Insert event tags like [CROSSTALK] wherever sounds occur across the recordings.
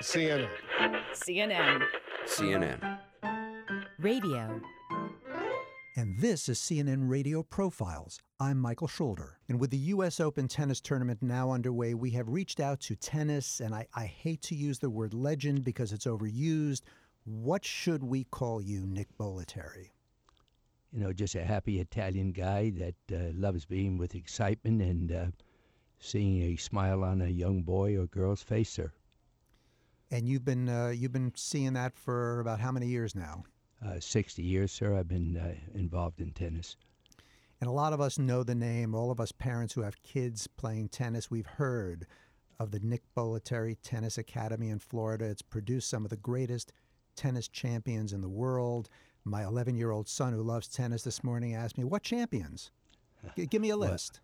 CNN. CNN. CNN. Radio. And this is CNN Radio Profiles. I'm Michael Schulder. And with the U.S. Open tennis tournament now underway, we have reached out to tennis, and I, I hate to use the word legend because it's overused. What should we call you, Nick Bollettieri? You know, just a happy Italian guy that uh, loves being with excitement and uh, seeing a smile on a young boy or girl's face, sir. And you've been uh, you've been seeing that for about how many years now? Uh, 60 years, sir. I've been uh, involved in tennis. And a lot of us know the name. All of us parents who have kids playing tennis, we've heard of the Nick Bollettieri Tennis Academy in Florida. It's produced some of the greatest tennis champions in the world. My 11 year old son, who loves tennis, this morning asked me, What champions? G- give me a [LAUGHS] list.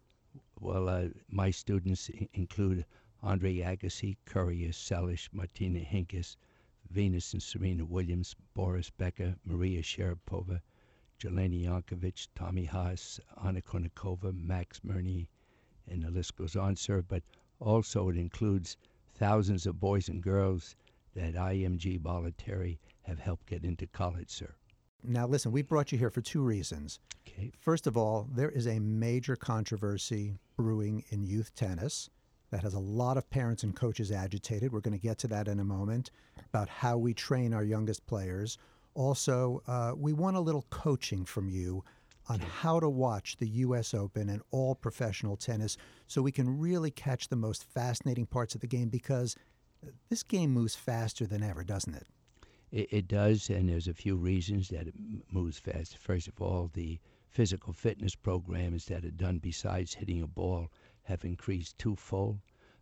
Well, uh, my students include Andre Agassi, Courier, Seles, Martina Hingis, Venus and Serena Williams, Boris Becker, Maria Sharapova, Jelena Jankovic, Tommy Haas, Anna Kournikova, Max Mirnyi, and the list goes on, sir. But also it includes thousands of boys and girls that IMG Bollettieri have helped get into college, sir. Now, listen, we brought you here for two reasons. Okay. First of all, there is a major controversy brewing in youth tennis that has a lot of parents and coaches agitated. We're going to get to that in a moment about how we train our youngest players. Also, uh, we want a little coaching from you on how to watch the U.S. Open and all professional tennis so we can really catch the most fascinating parts of the game because this game moves faster than ever, doesn't it? It, it does, and there's a few reasons that it moves fast. First of all, the physical fitness programs that are done besides hitting a ball have increased twofold.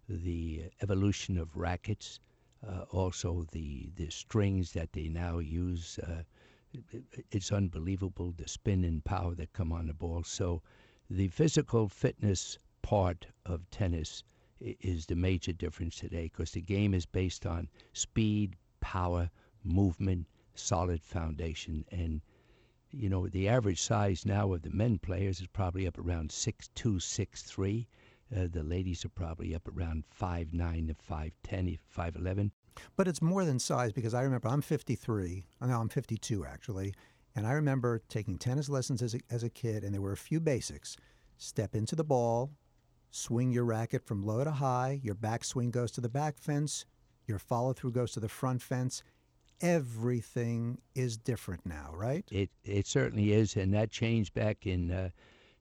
The evolution of rackets, uh, also the, the strings that they now use. Uh, it- it- it's unbelievable the spin and power that come on the ball. So, the physical fitness part of tennis is the major difference today because the game is based on speed, power, movement, solid foundation, and you know the average size now of the men players is probably up around six two, six three. Uh, the ladies are probably up around five nine to five ten, five eleven. But it's more than size because I remember I'm 53. oh, No, I'm 52 actually. And I remember taking tennis lessons as a, as a kid, and there were a few basics. Step into the ball, swing your racket from low to high, your back swing goes to the back fence, your follow through goes to the front fence. Everything is different now, right? It it certainly is, and that changed back in uh,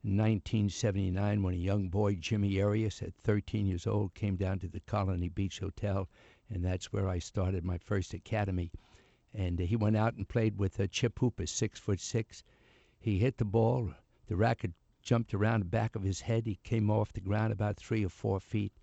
1979 when a young boy, Jimmy Arias, at 13 years old, came down to the Colony Beach Hotel, and that's where I started my first academy. And uh, he went out and played with uh, Chip Hooper, six foot six. He hit the ball, the racket jumped around the back of his head. He came off the ground about three or four feet,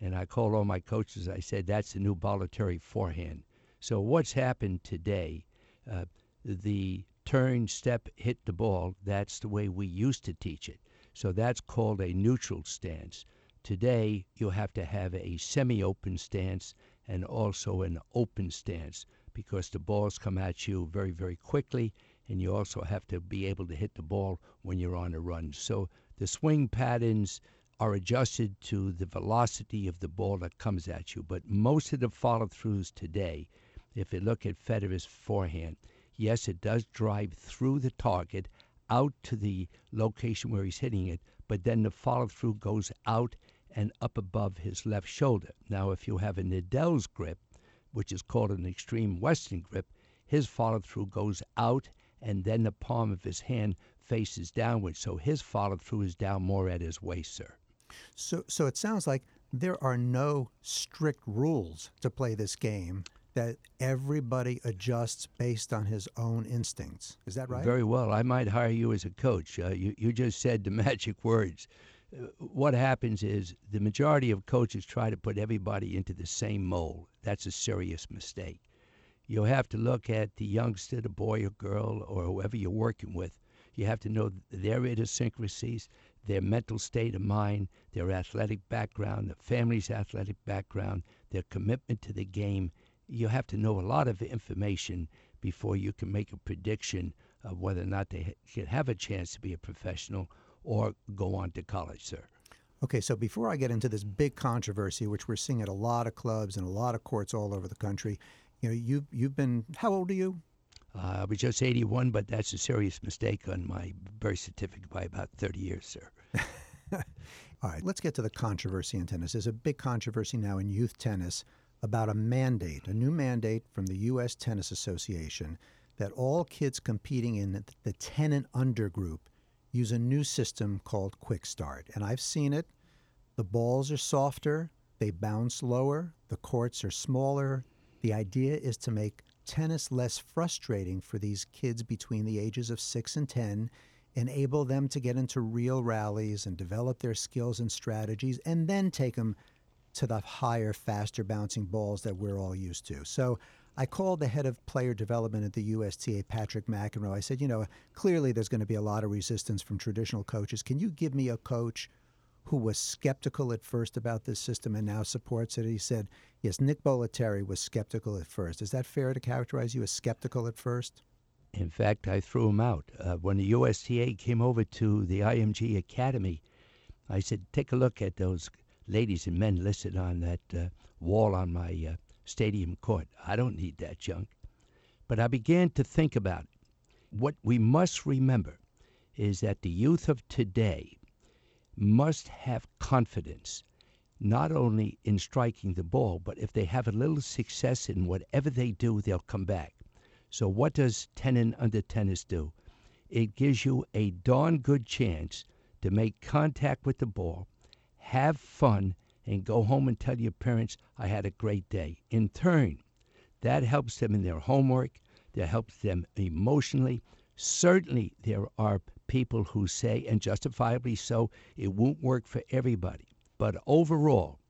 and I called all my coaches. I said, "That's the new Bollettieri forehand." So what's happened today? Uh, the turn, step, hit the ball. That's the way we used to teach it. So that's called a neutral stance. Today, you have to have a semi open stance and also an open stance because the balls come at you very, very quickly, and you also have to be able to hit the ball when you're on a run. So the swing patterns are adjusted to the velocity of the ball that comes at you. But most of the follow throughs today, if you look at Federer's forehand, yes, it does drive through the target out to the location where he's hitting it, but then the follow through goes out and up above his left shoulder. Now, if you have a Nadal's grip, which is called an extreme Western grip, his follow through goes out and then the palm of his hand faces downward. So his follow through is down more at his waist, sir. So, so it sounds like there are no strict rules to play this game. That everybody adjusts based on his own instincts. Is that right? Very well. I might hire you as a coach. Uh, you, you just said the [LAUGHS] magic words. Uh, what happens is the majority of coaches try to put everybody into the same mold. That's a serious mistake. You have to look at the youngster, the boy or girl, or whoever you're working with. You have to know their idiosyncrasies, their mental state of mind, their athletic background, the family's athletic background, their commitment to the game. You have to know a lot of information before you can make a prediction of whether or not they should have a chance to be a professional or go on to college, sir. Okay, so before I get into this big controversy, which we're seeing at a lot of clubs and a lot of courts all over the country, you know, you've you've been how old are you? Uh, I was just 81, but that's a serious mistake on my birth certificate by about 30 years, sir. [LAUGHS] All right, let's get to the controversy in tennis. There's a big controversy now in youth tennis about a mandate, a new mandate from the U.S. Tennis Association that all kids competing in the 10 and under group use a new system called Quick Start. And I've seen it. The balls are softer, they bounce lower, the courts are smaller. The idea is to make tennis less frustrating for these kids between the ages of 6 and 10 enable them to get into real rallies and develop their skills and strategies and then take them to the higher, faster bouncing balls that we're all used to. So I called the head of player development at the USTA, Patrick McEnroe. I said, you know, clearly there's going to be a lot of resistance from traditional coaches. Can you give me a coach who was skeptical at first about this system and now supports it? He said, yes, Nick Bollettieri was skeptical at first. Is that fair to characterize you as skeptical at first? In fact, I threw him out. Uh, when the USTA came over to the IMG Academy, I said, take a look at those ladies and men listed on that uh, wall on my uh, stadium court. I don't need that junk. But I began to think about it. What we must remember is that the youth of today must have confidence not only in striking the ball, but if they have a little success in whatever they do, they'll come back. So, what does 10 and under tennis do? It gives you a darn good chance to make contact with the ball, have fun, and go home and tell your parents, I had a great day. In turn, that helps them in their homework, that helps them emotionally. Certainly, there are people who say, and justifiably so, it won't work for everybody. But overall,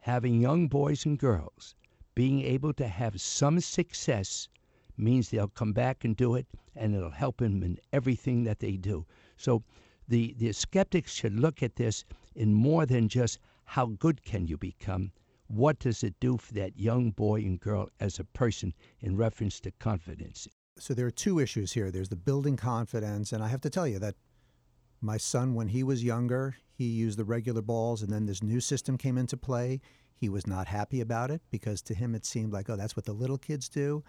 having young boys and girls being able to have some success means they'll come back and do it, and it'll help them in everything that they do. So the, the skeptics should look at this in more than just how good can you become. What does it do for that young boy and girl as a person in reference to confidence? So there are two issues here. There's the building confidence, and I have to tell you that my son, when he was younger, he used the regular balls, and then this new system came into play. He was not happy about it because to him it seemed like, oh, that's what the little kids do.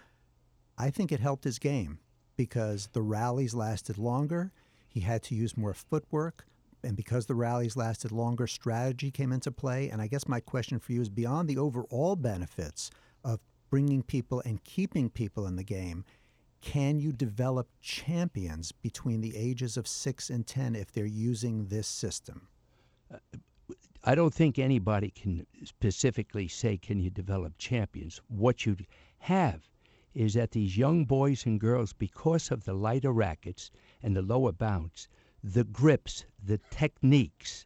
I think it helped his game because the rallies lasted longer. He had to use more footwork. And because the rallies lasted longer, strategy came into play. And I guess my question for you is beyond the overall benefits of bringing people and keeping people in the game, can you develop champions between the ages of 6 and 10 if they're using this system? I don't think anybody can specifically say, can you develop champions? What you have is that these young boys and girls, because of the lighter rackets and the lower bounce, the grips, the techniques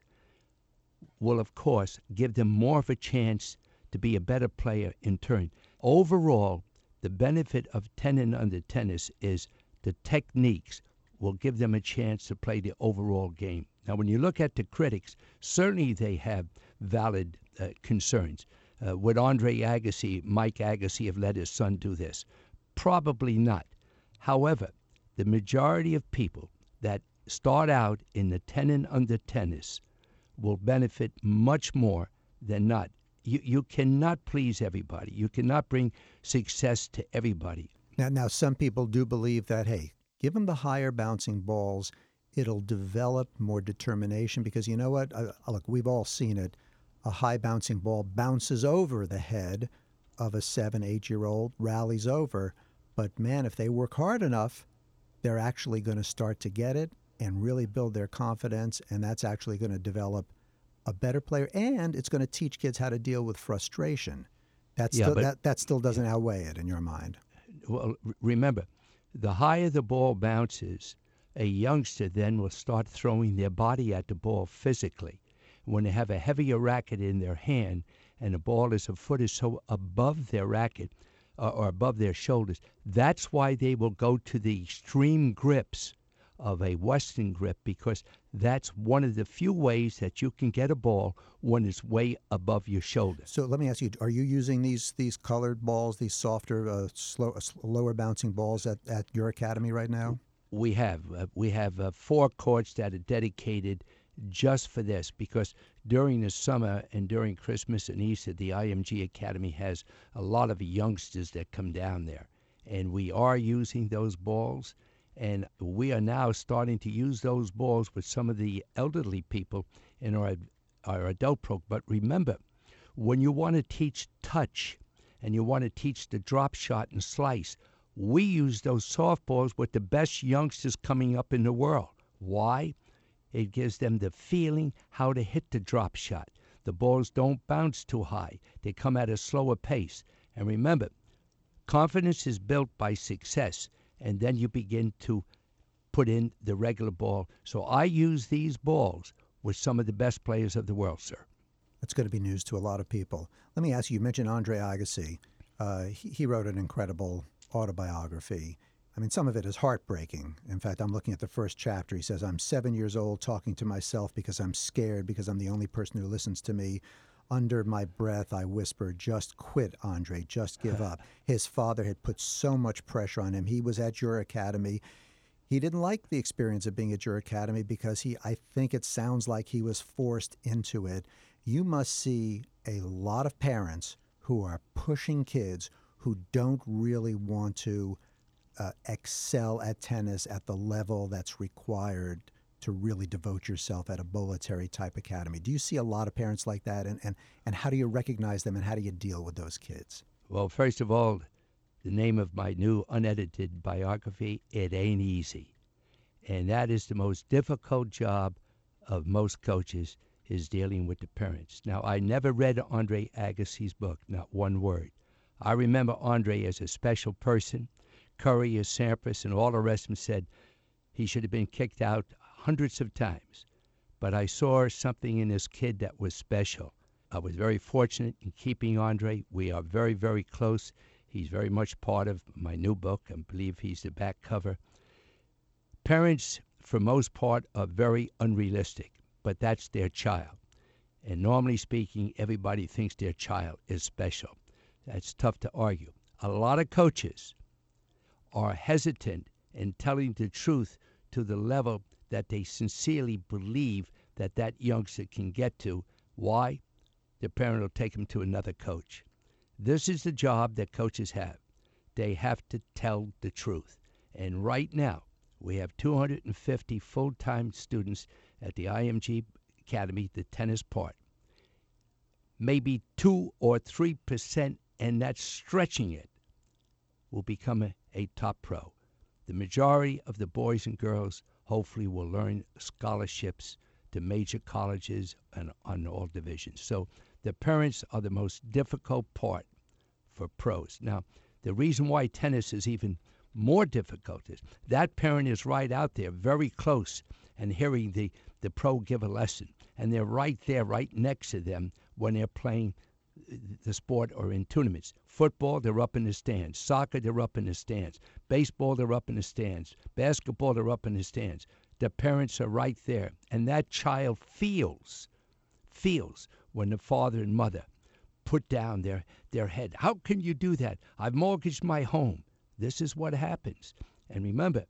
will, of course, give them more of a chance to be a better player in turn. Overall, the benefit of 10 and under tennis is the techniques will give them a chance to play the overall game. Now, when you look at the critics, certainly they have valid uh, concerns. Uh, would Andre Agassi, Mike Agassi, have let his son do this? Probably not. However, the majority of people that start out in the 10 and under tennis will benefit much more than not. You, you cannot please everybody. You cannot bring success to everybody. Now, now, some people do believe that, hey, give them the higher bouncing balls, it'll develop more determination because you know what? Uh, look, we've all seen it a high bouncing ball bounces over the head of a seven, eight year old, rallies over. But man, if they work hard enough, they're actually going to start to get it and really build their confidence. And that's actually going to develop a better player. And it's going to teach kids how to deal with frustration. That's Yeah, still, but- that, that still doesn't outweigh it in your mind. Well, remember, the higher the ball bounces, a youngster then will start throwing their body at the ball physically. When they have a heavier racket in their hand and the ball is a foot or so above their racket uh, or above their shoulders, that's why they will go to the extreme grips of a Western grip because that's one of the few ways that you can get a ball when it's way above your shoulders. So let me ask you: Are you using these these colored balls, these softer, uh, slow, uh, lower bouncing balls at, at your academy right now? we have uh, we have uh, four courts that are dedicated just for this because during the summer and during Christmas and Easter, the IMG Academy has a lot of youngsters that come down there. And we are using those balls, and we are now starting to use those balls with some of the elderly people in our, our adult program. But remember, when you want to teach touch and you want to teach the drop shot and slice, we use those softballs with the best youngsters coming up in the world. Why? It gives them the feeling how to hit the drop shot. The balls don't bounce too high, they come at a slower pace. And remember, confidence is built by success, and then you begin to put in the regular ball. So I use these balls with some of the best players of the world, sir. That's going to be news to a lot of people. Let me ask you, you mentioned Andre Agassi. Uh, he, he wrote an incredible autobiography. I mean, some of it is heartbreaking. In fact, I'm looking at the first chapter. He says, I'm seven years old talking to myself because I'm scared, because I'm the only person who listens to me. Under my breath, I whispered, just quit, Andre, just give up. [LAUGHS] His father had put so much pressure on him. He was at your academy. He didn't like the experience of being at your academy because he, I think it sounds like he was forced into it. You must see a lot of parents who are pushing kids who don't really want to uh, excel at tennis at the level that's required to really devote yourself at a Bollettieri type academy. Do you see a lot of parents like that, and, and, and how do you recognize them, and how do you deal with those kids? Well, first of all, the name of my new unedited biography, It Ain't Easy. And that is the most difficult job of most coaches is dealing with the parents. Now, I never read Andre Agassi's book, not one word. I remember Andre as a special person. Courier, Sampras, and all the rest of them said he should have been kicked out hundreds of times. But I saw something in this kid that was special. I was very fortunate in keeping Andre. We are very, very close. He's very much part of my new book. I believe he's the back cover. Parents, for most part, are very unrealistic, but that's their child. And normally speaking, everybody thinks their child is special. That's tough to argue. A lot of coaches are hesitant in telling the truth to the level that they sincerely believe that that youngster can get to. Why? The parent will take him to another coach. This is the job that coaches have. They have to tell the truth. And right now, we have 250 full time students at the IMG Academy, the tennis part. Maybe 2 or 3%, and that's stretching it, will become a, a top pro. The majority of the boys and girls hopefully will learn scholarships to major colleges and on all divisions. So the parents are the most difficult part for pros. Now, the reason why tennis is even more difficult is that parent is right out there, very close, and hearing the, the pro give a lesson. And they're right there, right next to them when they're playing the sport or in tournaments. Football, they're up in the stands. Soccer, they're up in the stands. Baseball, they're up in the stands. Basketball, they're up in the stands. The parents are right there. And that child feels, feels when the father and mother put down their, their head. How can you do that? I've mortgaged my home. This is what happens. And remember,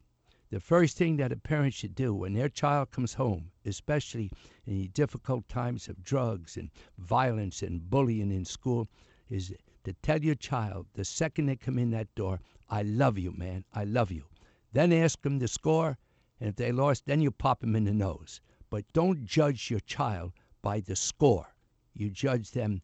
the first thing that a parent should do when their child comes home, especially in the difficult times of drugs and violence and bullying in school, is to tell your child the second they come in that door, I love you, man, I love you. Then ask them the score, and if they lost, then you pop them in the nose. But don't judge your child by the score. You judge them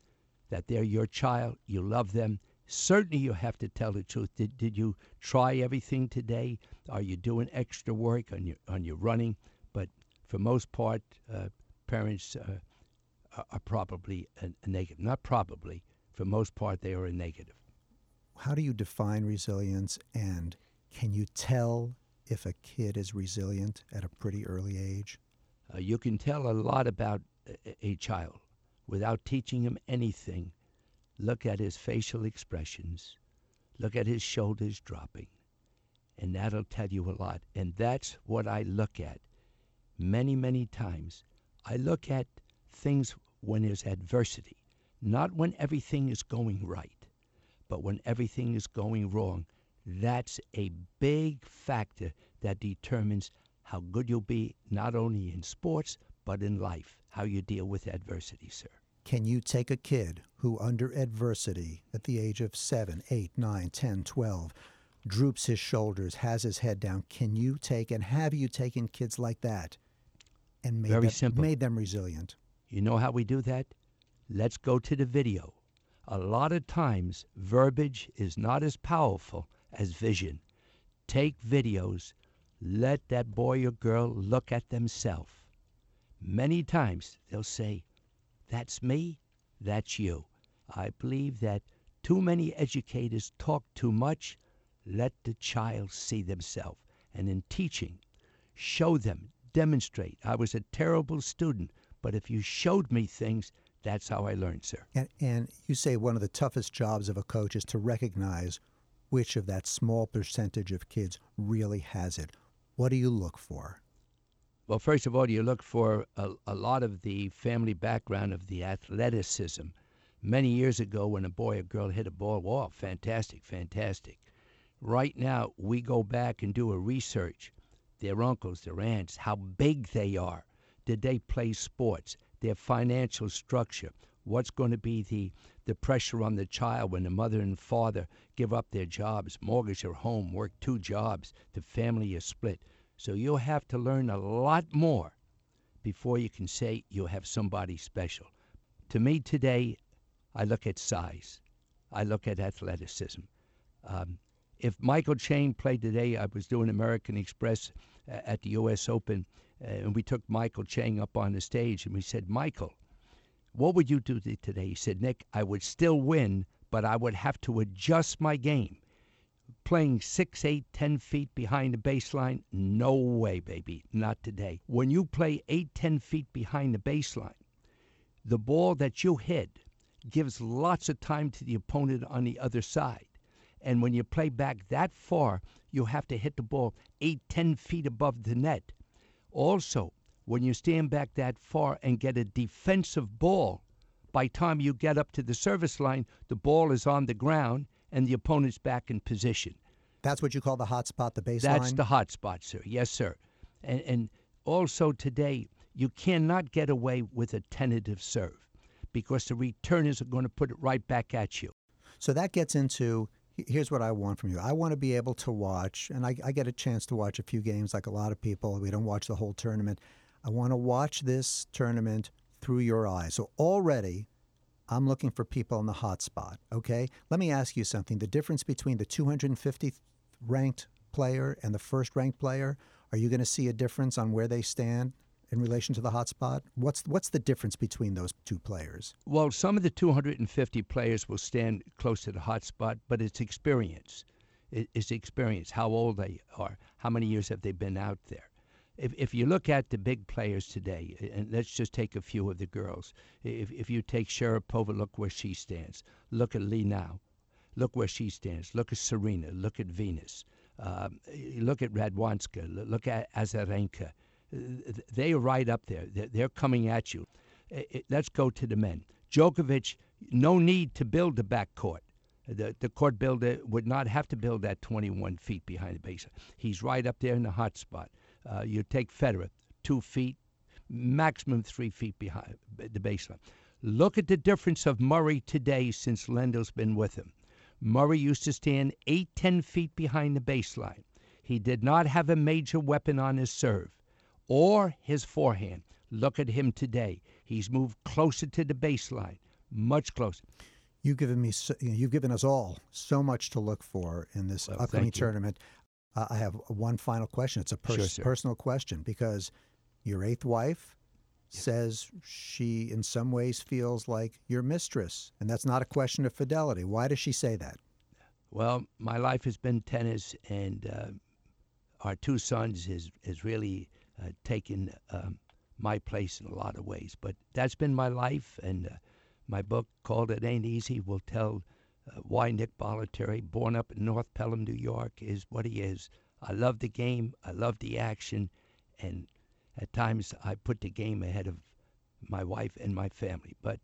that they're your child, you love them, Certainly, you have to tell the truth. Did, did you try everything today? Are you doing extra work on your on your running? But for most part, uh, parents uh, are probably a, a negative. Not probably. For most part, they are a negative. How do you define resilience, and can you tell if a kid is resilient at a pretty early age? Uh, you can tell a lot about a, a child without teaching him anything Look at his facial expressions. Look at his shoulders dropping. And that'll tell you a lot. And that's what I look at many, many times. I look at things when there's adversity, not when everything is going right, but when everything is going wrong. That's a big factor that determines how good you'll be, not only in sports, but in life, how you deal with adversity, sir. Can you take a kid who, under adversity, at the age of 7, 8, 9, 10, 12, droops his shoulders, has his head down? Can you take and have you taken kids like that and made, Very them, simple. made them resilient? You know how we do that? Let's go to the video. A lot of times, verbiage is not as powerful as vision. Take videos, let that boy or girl look at themselves. Many times they'll say, That's me, that's you. I believe that too many educators talk too much. Let the child see themselves. And in teaching, show them, demonstrate. I was a terrible student, but if you showed me things, that's how I learned, sir. And, and you say one of the toughest jobs of a coach is to recognize which of that small percentage of kids really has it. What do you look for? Well, first of all, you look for a, a lot of the family background of the athleticism. Many years ago, when a boy or girl hit a ball, wow, fantastic, fantastic. Right now, we go back and do a research. Their uncles, their aunts, how big they are. Did they play sports? Their financial structure. What's going to be the, the pressure on the child when the mother and father give up their jobs, mortgage their home, work two jobs, the family is split. So you'll have to learn a lot more before you can say you have somebody special. To me today, I look at size. I look at athleticism. Um, if Michael Chang played today, I was doing American Express uh, at the U.S. Open, uh, and we took Michael Chang up on the stage, and we said, Michael, what would you do today? He said, Nick, I would still win, but I would have to adjust my game. Playing six, eight, ten feet behind the baseline? No way, baby. Not today. When you play eight, ten feet behind the baseline, the ball that you hit gives lots of time to the opponent on the other side. And when you play back that far, you have to hit the ball eight, ten feet above the net. Also, when you stand back that far and get a defensive ball, by time you get up to the service line, the ball is on the ground and the opponent's back in position. That's what you call the hot spot, the baseline? That's the hot spot, sir. Yes, sir. And, and also today, you cannot get away with a tentative serve because the returners are going to put it right back at you. So that gets into here's what I want from you. I want to be able to watch, and I, I, get a chance to watch a few games like a lot of people. We don't watch the whole tournament. I want to watch this tournament through your eyes. So already, I'm looking for people in the hot spot. Okay, let me ask you something. The difference between the 250th ranked player and the first ranked player. Are you going to see a difference on where they stand in relation to the hotspot? What's what's the difference between those two players? Well, some of the 250 players will stand close to the hotspot, but it's experience. It's experience. How old they are. How many years have they been out there? If, if you look at the big players today, and let's just take a few of the girls. If, if you take Sharapova, look where she stands. Look at Li Na. Look where she stands. Look at Serena. Look at Venus. Um, look at Radwanska. Look at Azarenka they are right up there. They're coming at you. Let's go to the men. Djokovic, no need to build the backcourt. The, the court builder would not have to build that 21 feet behind the baseline. He's right up there in the hot spot. Uh, you take Federer, two feet, maximum three feet behind the baseline. Look at the difference of Murray today since Lendl's been with him. Murray used to stand eight, ten feet behind the baseline. He did not have a major weapon on his serve or his forehand. Look at him today. He's moved closer to the baseline, much closer. You've given me, so, you've given us all so much to look for in this well, upcoming tournament. Uh, I have one final question. It's a pers- sure, personal question because your eighth wife says she, in some ways, feels like your mistress, and that's not a question of fidelity. Why does she say that? Well, my life has been tennis, and uh, our two sons is is really uh, taken um, my place in a lot of ways. But that's been my life, and uh, my book called "It Ain't Easy" will tell uh, why Nick Bollettieri, born up in North Pelham, New York, is what he is. I love the game. I love the action, and at times I put the game ahead of my wife and my family. But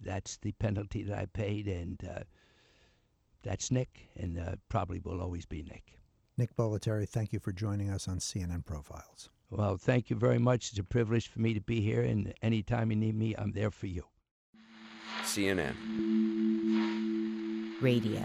that's the penalty that I paid, and uh, that's Nick, and uh, probably will always be Nick. Nick Bollettieri, thank you for joining us on CNN Profiles. Well, thank you very much. It's a privilege for me to be here, and anytime you need me, I'm there for you. CNN. Radio.